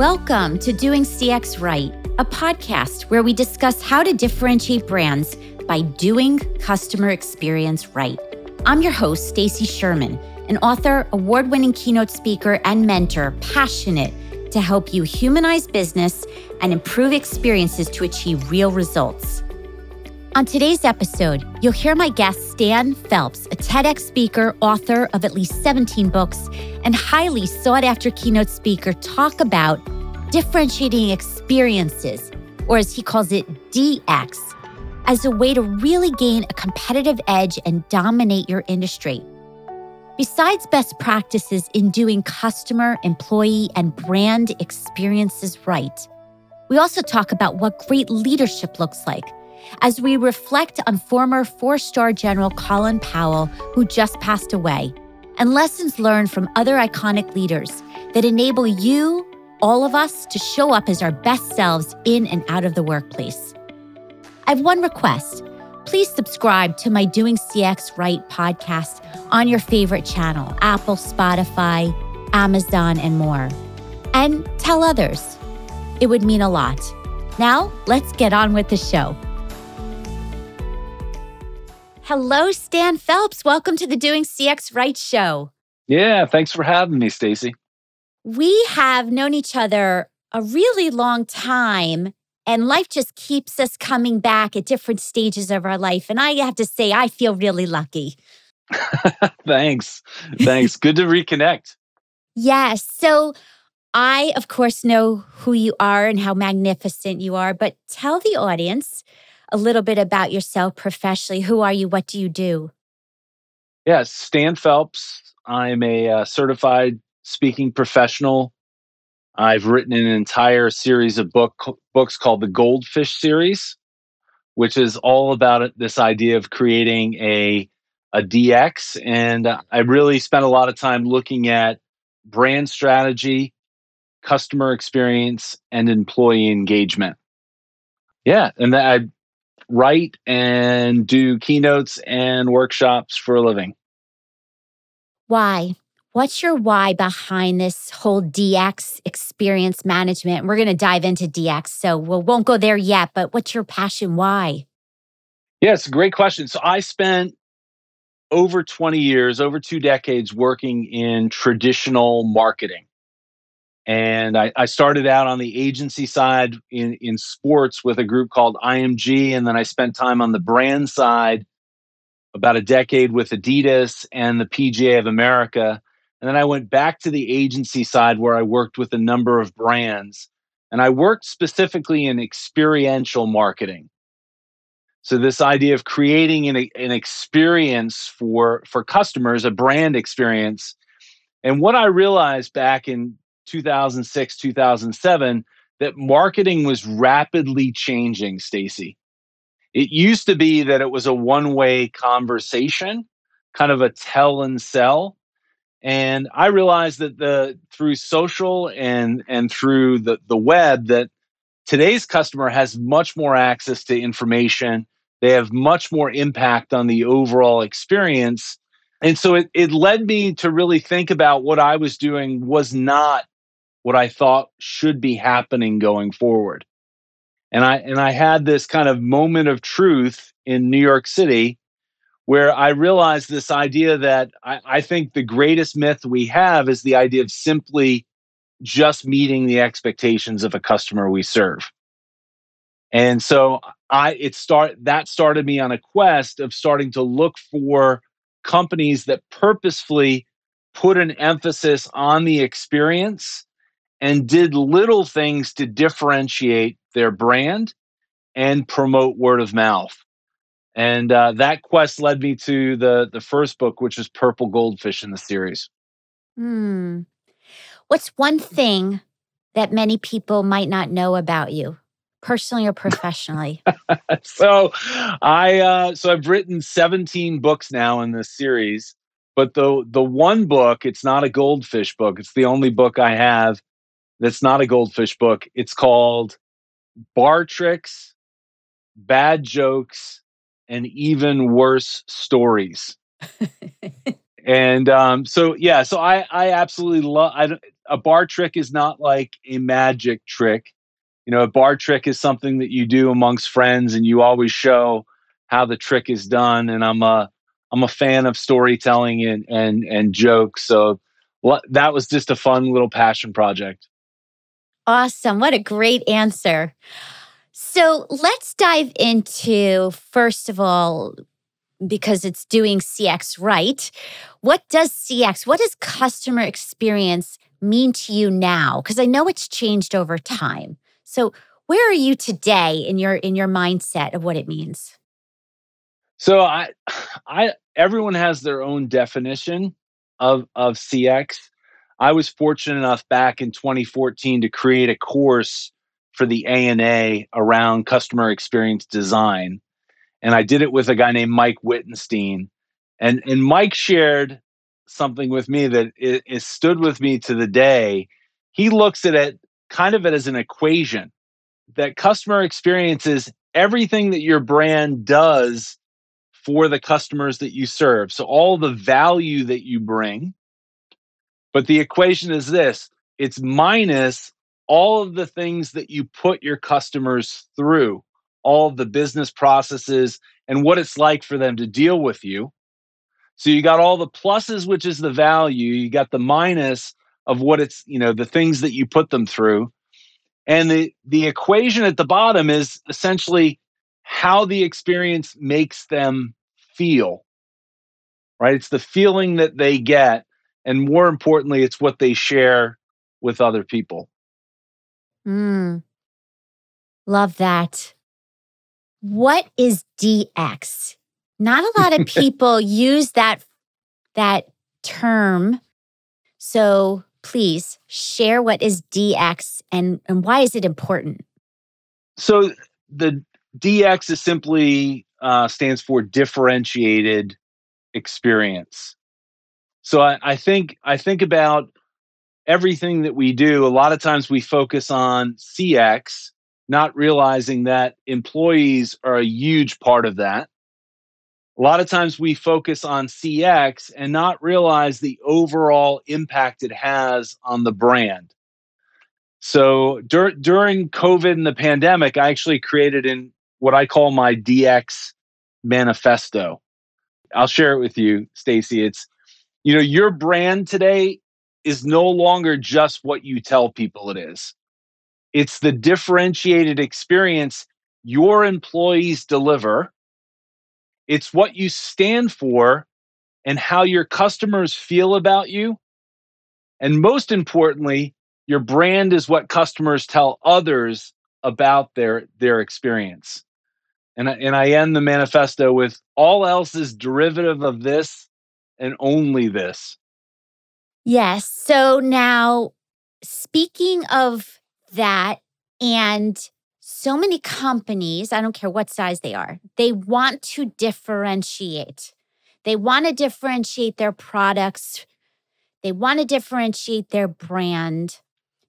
Welcome to Doing CX Right, a podcast where we discuss how to differentiate brands by doing customer experience right. I'm your host, Stacy Sherman, an author, award-winning keynote speaker, and mentor, passionate to help you humanize business and improve experiences to achieve real results. On today's episode, you'll hear my guest, Stan Phelps, a TEDx speaker, author of at least 17 books, and highly sought after keynote speaker, talk about differentiating experiences, or as he calls it, DX, as a way to really gain a competitive edge and dominate your industry. Besides best practices in doing customer, employee, and brand experiences right, we also talk about what great leadership looks like as we reflect on former four star General Colin Powell, who just passed away, and lessons learned from other iconic leaders that enable you, all of us, to show up as our best selves in and out of the workplace. I have one request. Please subscribe to my Doing CX Right podcast on your favorite channel Apple, Spotify, Amazon, and more. And tell others. It would mean a lot. Now, let's get on with the show. Hello, Stan Phelps. Welcome to the Doing CX Right show. Yeah, thanks for having me, Stacy. We have known each other a really long time, and life just keeps us coming back at different stages of our life. And I have to say, I feel really lucky. thanks. Thanks. Good to reconnect. Yes. So, I, of course, know who you are and how magnificent you are, but tell the audience a little bit about yourself professionally. Who are you? What do you do? Yes, Stan Phelps. I'm a uh, certified speaking professional. I've written an entire series of book books called the Goldfish series, which is all about this idea of creating a a DX. And I really spent a lot of time looking at brand strategy, customer experience, and employee engagement. Yeah, and that I write and do keynotes and workshops for a living. Why? What's your why behind this whole DX experience management? We're going to dive into DX, so we won't go there yet, but what's your passion? Why? Yeah, a great question. So I spent over 20 years, over two decades working in traditional marketing. And I, I, started out on the agency side in, in sports with a group called IMG. And then I spent time on the brand side about a decade with Adidas and the PGA of America. And then I went back to the agency side where I worked with a number of brands. And I worked specifically in experiential marketing. So this idea of creating an, an experience for, for customers, a brand experience. And what I realized back in 2006, 2007 that marketing was rapidly changing, Stacy. It used to be that it was a one-way conversation, kind of a tell and sell. And I realized that the through social and and through the, the web that today's customer has much more access to information. They have much more impact on the overall experience. And so it, it led me to really think about what I was doing was not what I thought should be happening going forward. And I and I had this kind of moment of truth in New York City where I realized this idea that I, I think the greatest myth we have is the idea of simply just meeting the expectations of a customer we serve. And so I it start that started me on a quest of starting to look for companies that purposefully put an emphasis on the experience and did little things to differentiate their brand and promote word of mouth. And uh, that quest led me to the the first book, which is Purple Goldfish in the series. Hmm. What's one thing that many people might not know about you, personally or professionally? so, I uh, so I've written seventeen books now in this series, but the the one book, it's not a goldfish book. It's the only book I have that's not a goldfish book. It's called Bar Tricks, Bad Jokes, and Even Worse Stories. and um, so, yeah, so I, I absolutely love, I, a bar trick is not like a magic trick. You know, a bar trick is something that you do amongst friends and you always show how the trick is done. And I'm a I'm a fan of storytelling and and and jokes. So that was just a fun little passion project. Awesome. What a great answer. So let's dive into, first of all, because it's doing CX right. What does CX, what does customer experience mean to you now? Because I know it's changed over time. So where are you today in your in your mindset of what it means? So I I everyone has their own definition of of CX. I was fortunate enough back in 2014 to create a course for the ANA around customer experience design. And I did it with a guy named Mike Wittenstein. And, and Mike shared something with me that it, it stood with me to the day. He looks at it kind of as an equation that customer experience is everything that your brand does for the customers that you serve. So all the value that you bring but the equation is this it's minus all of the things that you put your customers through, all of the business processes and what it's like for them to deal with you. So you got all the pluses, which is the value, you got the minus of what it's, you know, the things that you put them through. And the the equation at the bottom is essentially how the experience makes them feel. Right? It's the feeling that they get and more importantly it's what they share with other people. Mm. love that. What is dx not a lot of people use that that term. So please share what is dx and, and why is it important? So the dx is simply uh, stands for differentiated experience so I, I think I think about everything that we do. A lot of times we focus on CX, not realizing that employees are a huge part of that. A lot of times we focus on CX and not realize the overall impact it has on the brand. So dur- during COVID and the pandemic, I actually created in what I call my DX manifesto. I'll share it with you, Stacy. It's you know your brand today is no longer just what you tell people it is. It's the differentiated experience your employees deliver. It's what you stand for and how your customers feel about you. And most importantly your brand is what customers tell others about their their experience. And I, and I end the manifesto with all else is derivative of this and only this. Yes. So now, speaking of that, and so many companies, I don't care what size they are, they want to differentiate. They want to differentiate their products, they want to differentiate their brand.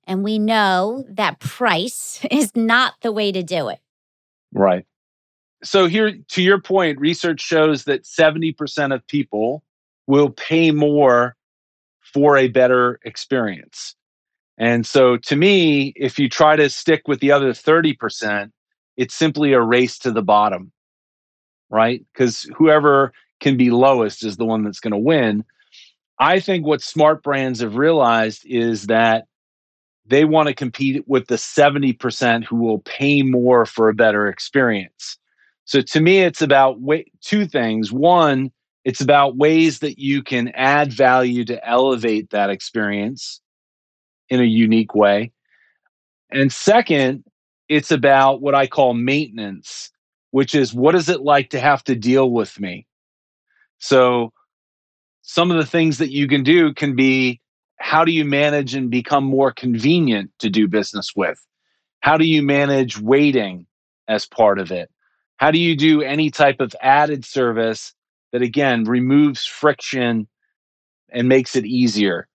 And we know that price is not the way to do it. Right. So, here, to your point, research shows that 70% of people will pay more for a better experience. And so to me, if you try to stick with the other 30%, it's simply a race to the bottom, right? Because whoever can be lowest is the one that's going to win. I think what smart brands have realized is that they want to compete with the 70% who will pay more for a better experience. So to me, it's about two things. One, it's about ways that you can add value to elevate that experience in a unique way. And second, it's about what I call maintenance, which is what is it like to have to deal with me? So, some of the things that you can do can be how do you manage and become more convenient to do business with? How do you manage waiting as part of it? How do you do any type of added service that again removes friction and makes it easier.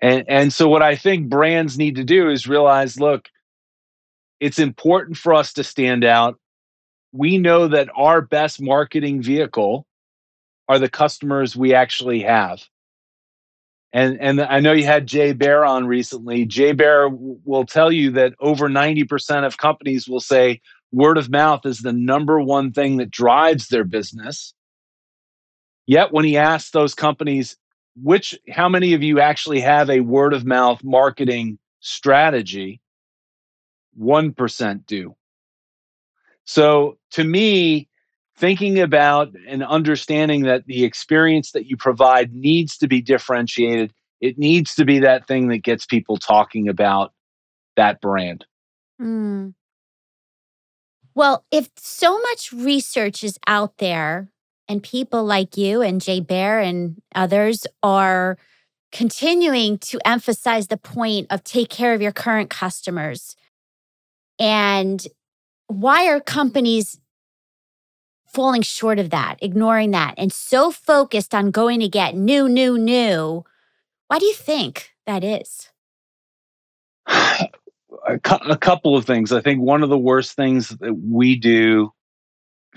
And and so what I think brands need to do is realize, look, it's important for us to stand out. We know that our best marketing vehicle are the customers we actually have. And and I know you had Jay Baer on recently. Jay Baer will tell you that over 90% of companies will say word of mouth is the number one thing that drives their business. Yet when he asks those companies, which how many of you actually have a word of mouth marketing strategy? 1% do. So to me, thinking about and understanding that the experience that you provide needs to be differentiated, it needs to be that thing that gets people talking about that brand. Mm. Well, if so much research is out there and people like you and Jay Baer and others are continuing to emphasize the point of take care of your current customers. And why are companies falling short of that, ignoring that, and so focused on going to get new, new, new? Why do you think that is? a, couple of things. I think one of the worst things that we do,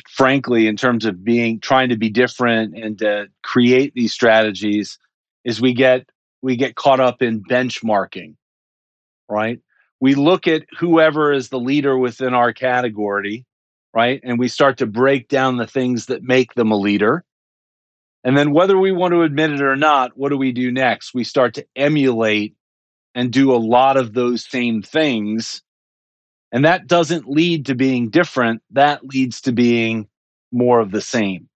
frankly, in terms of being trying to be different and to create these strategies, is we get we get caught up in benchmarking, right? We look at whoever is the leader within our category, right? And we start to break down the things that make them a leader. And then, whether we want to admit it or not, what do we do next? We start to emulate and do a lot of those same things. And that doesn't lead to being different. That leads to being more of the same.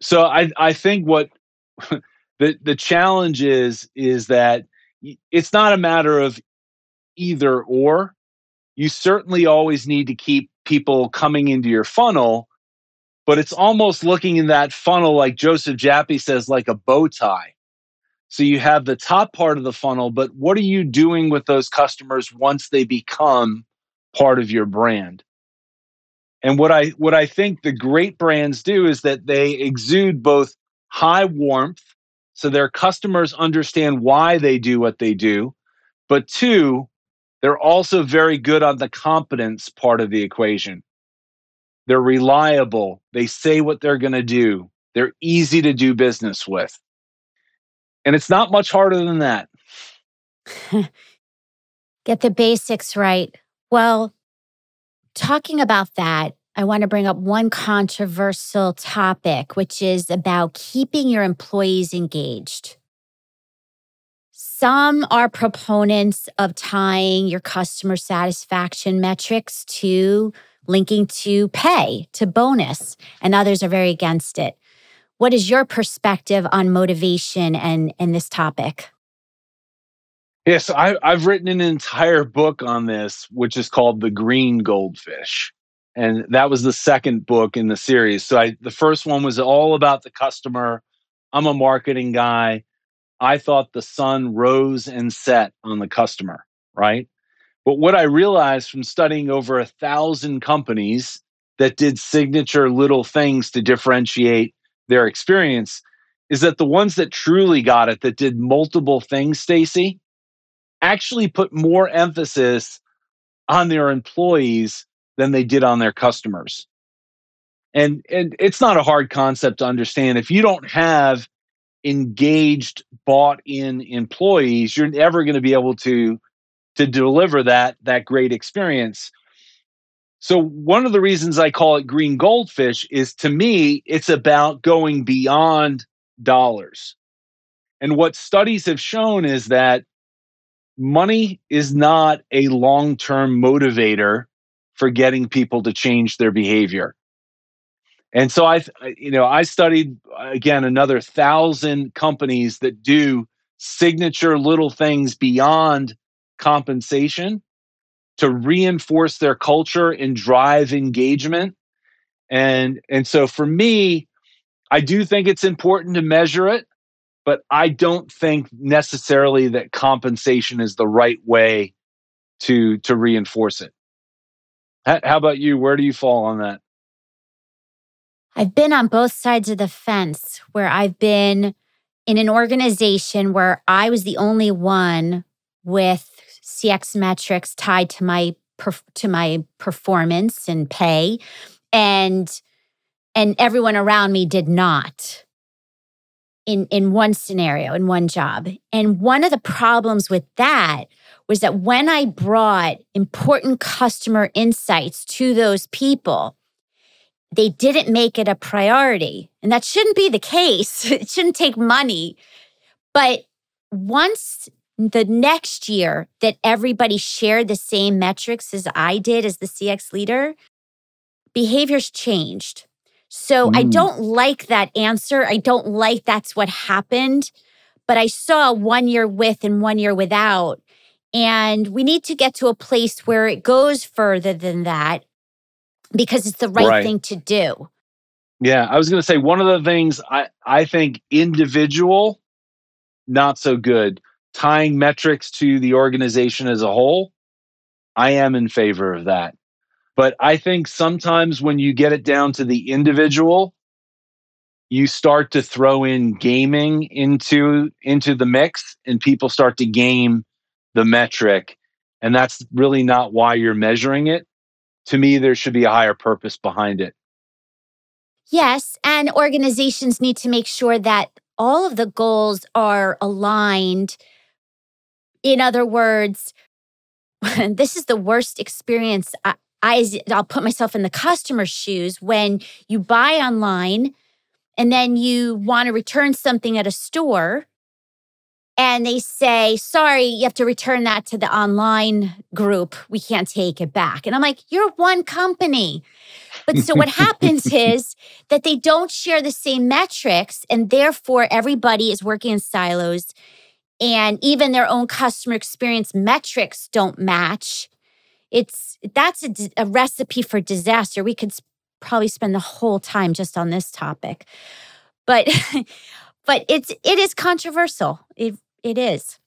So I, I think what the, the challenge is, is that it's not a matter of either or. You certainly always need to keep people coming into your funnel, but it's almost looking in that funnel, like Joseph Jaffe says, like a bow tie. So you have the top part of the funnel, but what are you doing with those customers once they become part of your brand? And what I what I think the great brands do is that they exude both high warmth so their customers understand why they do what they do, but two, they're also very good on the competence part of the equation. They're reliable, they say what they're going to do. They're easy to do business with. And it's not much harder than that. Get the basics right. Well, talking about that, I want to bring up one controversial topic, which is about keeping your employees engaged. Some are proponents of tying your customer satisfaction metrics to linking to pay, to bonus, and others are very against it. What is your perspective on motivation and, and this topic? Yes, I, I've written an entire book on this, which is called The Green Goldfish. And that was the second book in the series. So I, the first one was all about the customer. I'm a marketing guy. I thought the sun rose and set on the customer, right? But what I realized from studying over a thousand companies that did signature little things to differentiate their experience is that the ones that truly got it that did multiple things stacy actually put more emphasis on their employees than they did on their customers. And and it's not a hard concept to understand. If you don't have engaged bought in employees you're never going to be able to to deliver that that great experience. So, one of the reasons I call it green goldfish is to me, it's about going beyond dollars. And what studies have shown is that money is not a long term motivator for getting people to change their behavior. And so I, you know, I studied again another thousand companies that do signature little things beyond compensation to reinforce their culture and drive engagement. And and so for me, I do think it's important to measure it, but I don't think necessarily that compensation is the right way to to reinforce it. How about you? Where do you fall on that? I've been on both sides of the fence where I've been in an organization where I was the only one with CX metrics tied to my to my performance and pay and and everyone around me did not. In, in one scenario, in one job. And one of the problems with that was that when I brought important customer insights to those people, they didn't make it a priority. And that shouldn't be the case. It shouldn't take money. But once the next year that everybody shared the same metrics as I did as the CX leader, behaviors changed. So mm. I don't like that answer. I don't like that's what happened. But I saw one year with and one year without. And we need to get to a place where it goes further than that because it's the right, right. thing to do. Yeah, I was going to say one of the things I I think individual not so good. Tying metrics to the organization as a whole, I am in favor of that. But I think sometimes when you get it down to the individual, you start to throw in gaming into into the mix and people start to game the metric and that's really not why you're measuring it to me, there should be a higher purpose behind it. Yes. And organizations need to make sure that all of the goals are aligned. In other words, this is the worst experience. I, I'll put myself in the customer's shoes when you buy online and then you want to return something at a store and they say, sorry, you have to return that to the online group. We can't take it back. And I'm like, you're one company. But so what happens is that they don't share the same metrics, and therefore everybody is working in silos. And even their own customer experience metrics don't match. It's that's a, a recipe for disaster. We could probably spend the whole time just on this topic. But but it's it is controversial. It it is.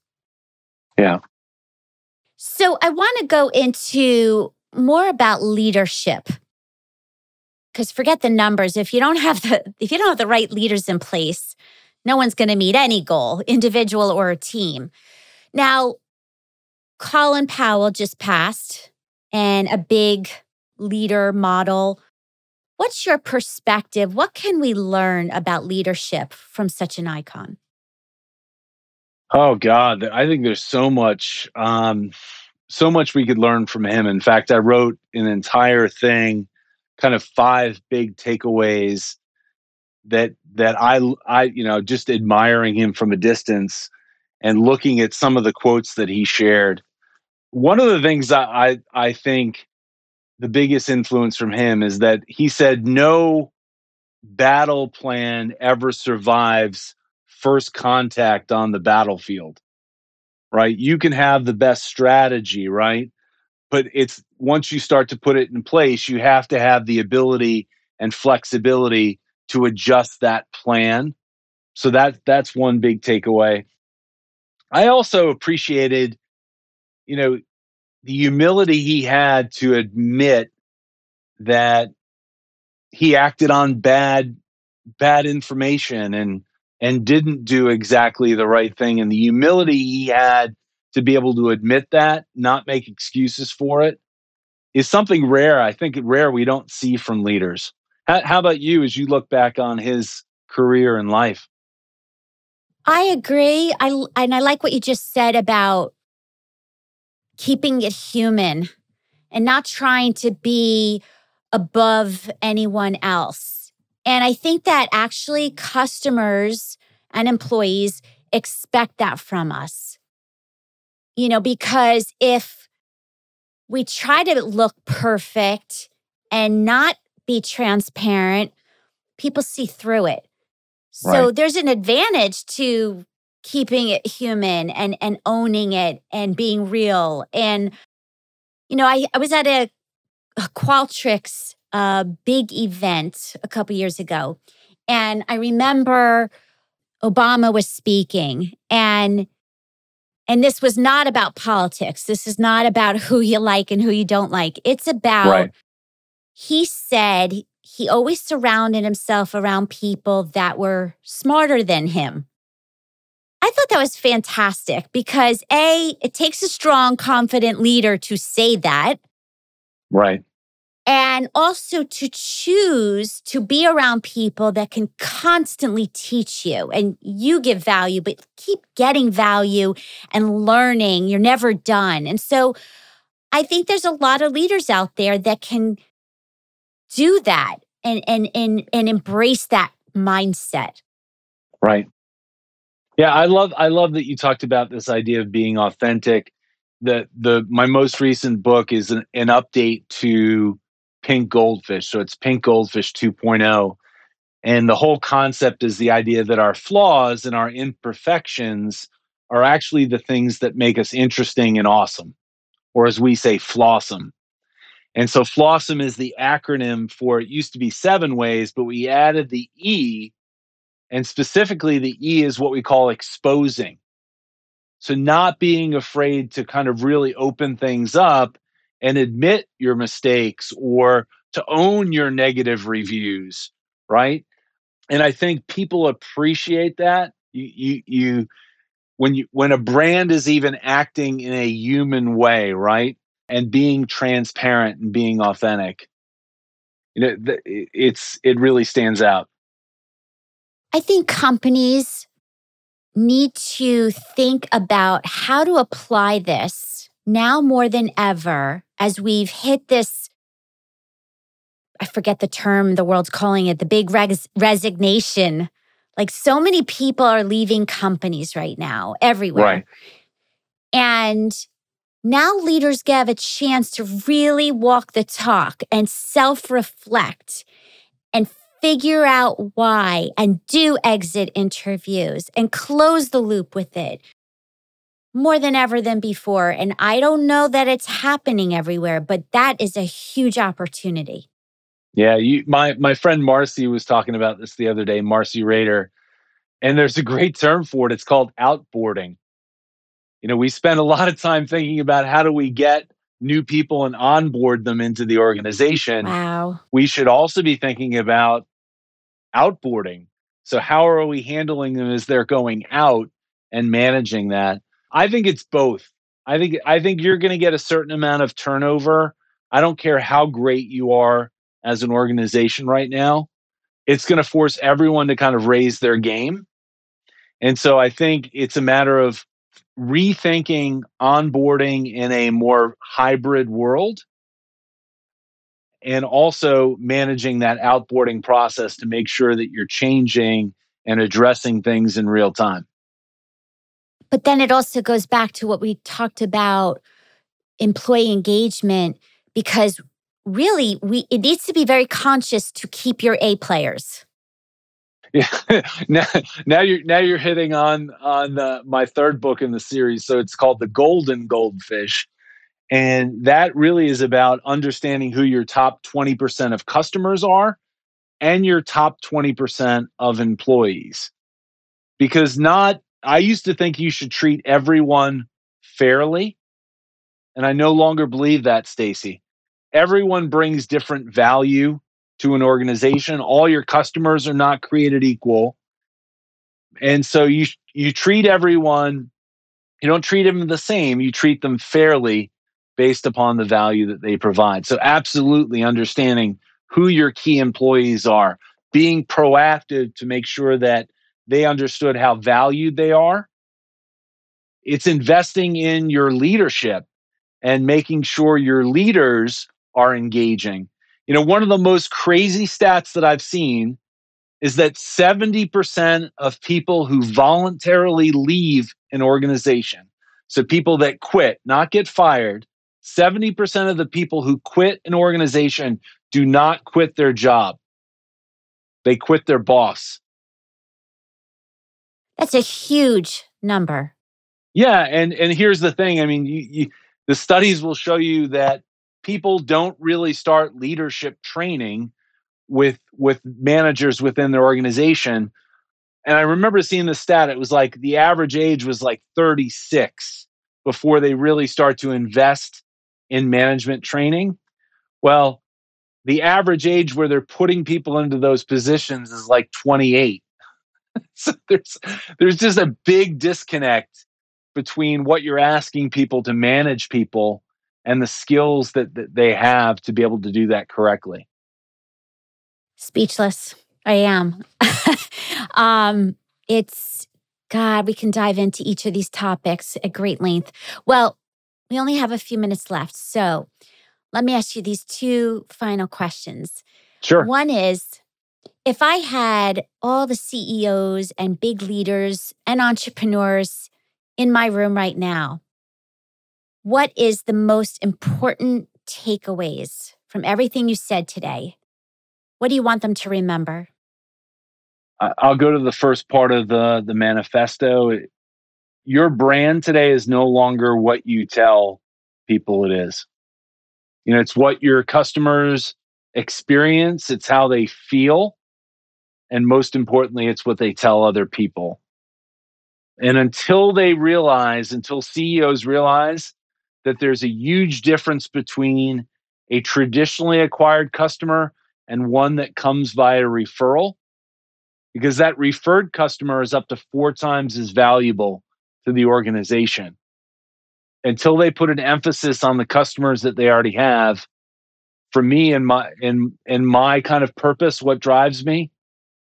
Yeah. So I want to go into more about leadership. Cuz forget the numbers. If you don't have the if you don't have the right leaders in place, no one's going to meet any goal, individual or a team. Now, Colin Powell just passed and a big leader model. What's your perspective? What can we learn about leadership from such an icon? Oh God, I think there's so much, um, so much we could learn from him. In fact, I wrote an entire thing, kind of five big takeaways that that I I you know just admiring him from a distance and looking at some of the quotes that he shared. One of the things that I I think the biggest influence from him is that he said no battle plan ever survives first contact on the battlefield, right? You can have the best strategy, right? But it's once you start to put it in place, you have to have the ability and flexibility to adjust that plan. So that that's one big takeaway. I also appreciated, you know, the humility he had to admit that he acted on bad bad information and and didn't do exactly the right thing. And the humility he had to be able to admit that, not make excuses for it, is something rare. I think rare we don't see from leaders. How, how about you as you look back on his career and life? I agree. I and I like what you just said about keeping it human and not trying to be above anyone else. And I think that actually customers and employees expect that from us. You know, because if we try to look perfect and not be transparent, people see through it. So right. there's an advantage to keeping it human and and owning it and being real. And you know, I, I was at a, a Qualtrics a big event a couple years ago. And I remember Obama was speaking and and this was not about politics. This is not about who you like and who you don't like. It's about right. he said he always surrounded himself around people that were smarter than him. I thought that was fantastic because A, it takes a strong, confident leader to say that. Right. and also to choose to be around people that can constantly teach you and you give value, but keep getting value and learning. You're never done. And so I think there's a lot of leaders out there that can do that and and and and embrace that mindset. Right. Yeah, I love I love that you talked about this idea of being authentic. The the my most recent book is an, an update to Pink Goldfish. So it's Pink Goldfish 2.0. And the whole concept is the idea that our flaws and our imperfections are actually the things that make us interesting and awesome, or as we say, flawsome. And so Flawsome is the acronym for it used to be seven ways, but we added the E. And specifically, the E is what we call exposing. So, not being afraid to kind of really open things up and admit your mistakes or to own your negative reviews, right? And I think people appreciate that. You, you, you, when you, when a brand is even acting in a human way, right? and being transparent and being authentic you know it's it really stands out i think companies need to think about how to apply this now more than ever as we've hit this i forget the term the world's calling it the big res- resignation like so many people are leaving companies right now everywhere right. and now leaders get a chance to really walk the talk and self reflect and figure out why and do exit interviews and close the loop with it more than ever than before. And I don't know that it's happening everywhere, but that is a huge opportunity. Yeah, you, my my friend Marcy was talking about this the other day, Marcy Rader, and there's a great term for it. It's called outboarding you know, we spend a lot of time thinking about how do we get new people and onboard them into the organization. Wow. We should also be thinking about outboarding. So how are we handling them as they're going out and managing that? I think it's both. I think I think you're going to get a certain amount of turnover. I don't care how great you are as an organization right now. It's going to force everyone to kind of raise their game. And so I think it's a matter of rethinking onboarding in a more hybrid world and also managing that outboarding process to make sure that you're changing and addressing things in real time. But then it also goes back to what we talked about employee engagement because really we it needs to be very conscious to keep your A players yeah now, now you're now you're hitting on on uh, my third book in the series so it's called the golden goldfish and that really is about understanding who your top 20% of customers are and your top 20% of employees because not i used to think you should treat everyone fairly and i no longer believe that stacy everyone brings different value to an organization. All your customers are not created equal. And so you you treat everyone you don't treat them the same, you treat them fairly based upon the value that they provide. So absolutely understanding who your key employees are, being proactive to make sure that they understood how valued they are. It's investing in your leadership and making sure your leaders are engaging you know, one of the most crazy stats that I've seen is that 70% of people who voluntarily leave an organization, so people that quit, not get fired, 70% of the people who quit an organization do not quit their job. They quit their boss. That's a huge number. Yeah, and and here's the thing. I mean, you, you, the studies will show you that people don't really start leadership training with with managers within their organization and i remember seeing the stat it was like the average age was like 36 before they really start to invest in management training well the average age where they're putting people into those positions is like 28 so there's there's just a big disconnect between what you're asking people to manage people and the skills that, that they have to be able to do that correctly. Speechless. I am. um, it's God, we can dive into each of these topics at great length. Well, we only have a few minutes left. So let me ask you these two final questions. Sure. One is if I had all the CEOs and big leaders and entrepreneurs in my room right now, what is the most important takeaways from everything you said today? What do you want them to remember? I'll go to the first part of the the manifesto. Your brand today is no longer what you tell people it is. You know, it's what your customers experience, it's how they feel, and most importantly, it's what they tell other people. And until they realize, until CEOs realize that there's a huge difference between a traditionally acquired customer and one that comes via referral, because that referred customer is up to four times as valuable to the organization. Until they put an emphasis on the customers that they already have, for me and my and in my kind of purpose, what drives me,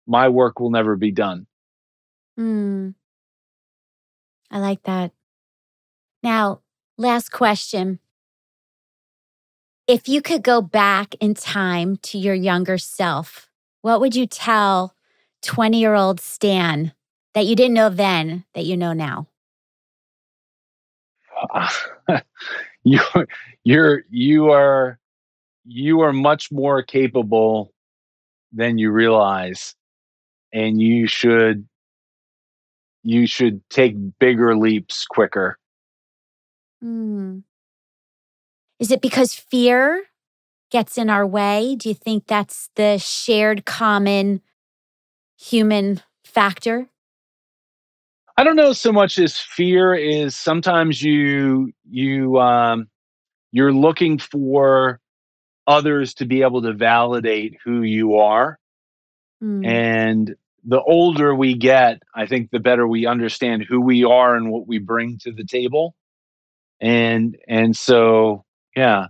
my work will never be done. Hmm. I like that. Now, last question. If you could go back in time to your younger self, what would you tell 20 year old Stan that you didn't know then that you know now? you you're you are you are much more capable than you realize and you should you should take bigger leaps quicker Hmm. Is it because fear gets in our way? Do you think that's the shared common human factor? I don't know so much as fear is sometimes you you um, you're looking for others to be able to validate who you are, Mm. and the older we get, I think the better we understand who we are and what we bring to the table, and and so yeah,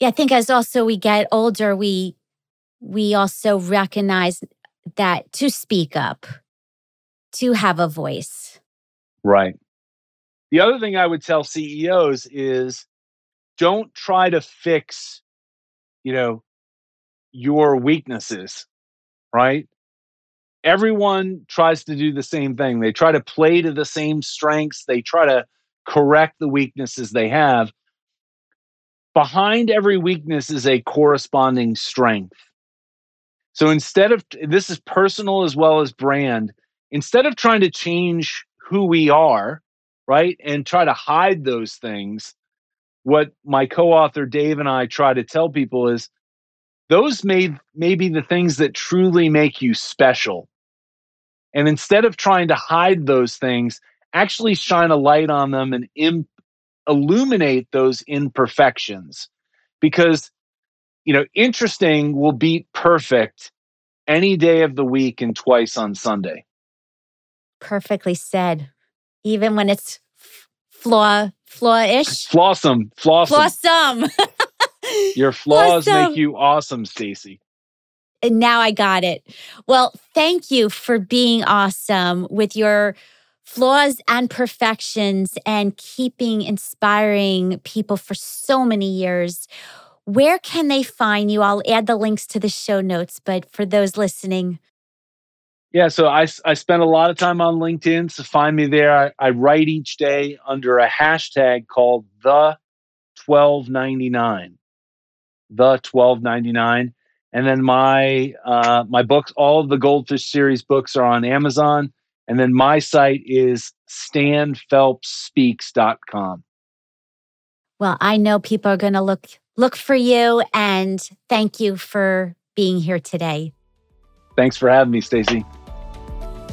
Yeah, I think as also we get older, we we also recognize that to speak up, to have a voice. right. The other thing I would tell CEOs is don't try to fix, you know, your weaknesses, right? Everyone tries to do the same thing. They try to play to the same strengths, they try to correct the weaknesses they have. Behind every weakness is a corresponding strength. So instead of this is personal as well as brand, instead of trying to change who we are, right, and try to hide those things, what my co-author Dave and I try to tell people is those may may be the things that truly make you special. And instead of trying to hide those things, actually shine a light on them and illuminate those imperfections. Because you know, interesting will beat perfect any day of the week and twice on Sunday. Perfectly said. Even when it's flaw flaw-ish. Flawsome, flawsome. Flawsome. Your flaws Flawsome. make you awesome, Stacy. And now I got it. Well, thank you for being awesome with your flaws and perfections and keeping inspiring people for so many years. Where can they find you? I'll add the links to the show notes, but for those listening, Yeah, so I, I spend a lot of time on LinkedIn. So find me there. I, I write each day under a hashtag called the 1299. The 1299. And then my uh, my books, all of the Goldfish series books are on Amazon. And then my site is stanphelpsspeaks.com. well, I know people are going to look look for you and thank you for being here today. Thanks for having me, Stacy.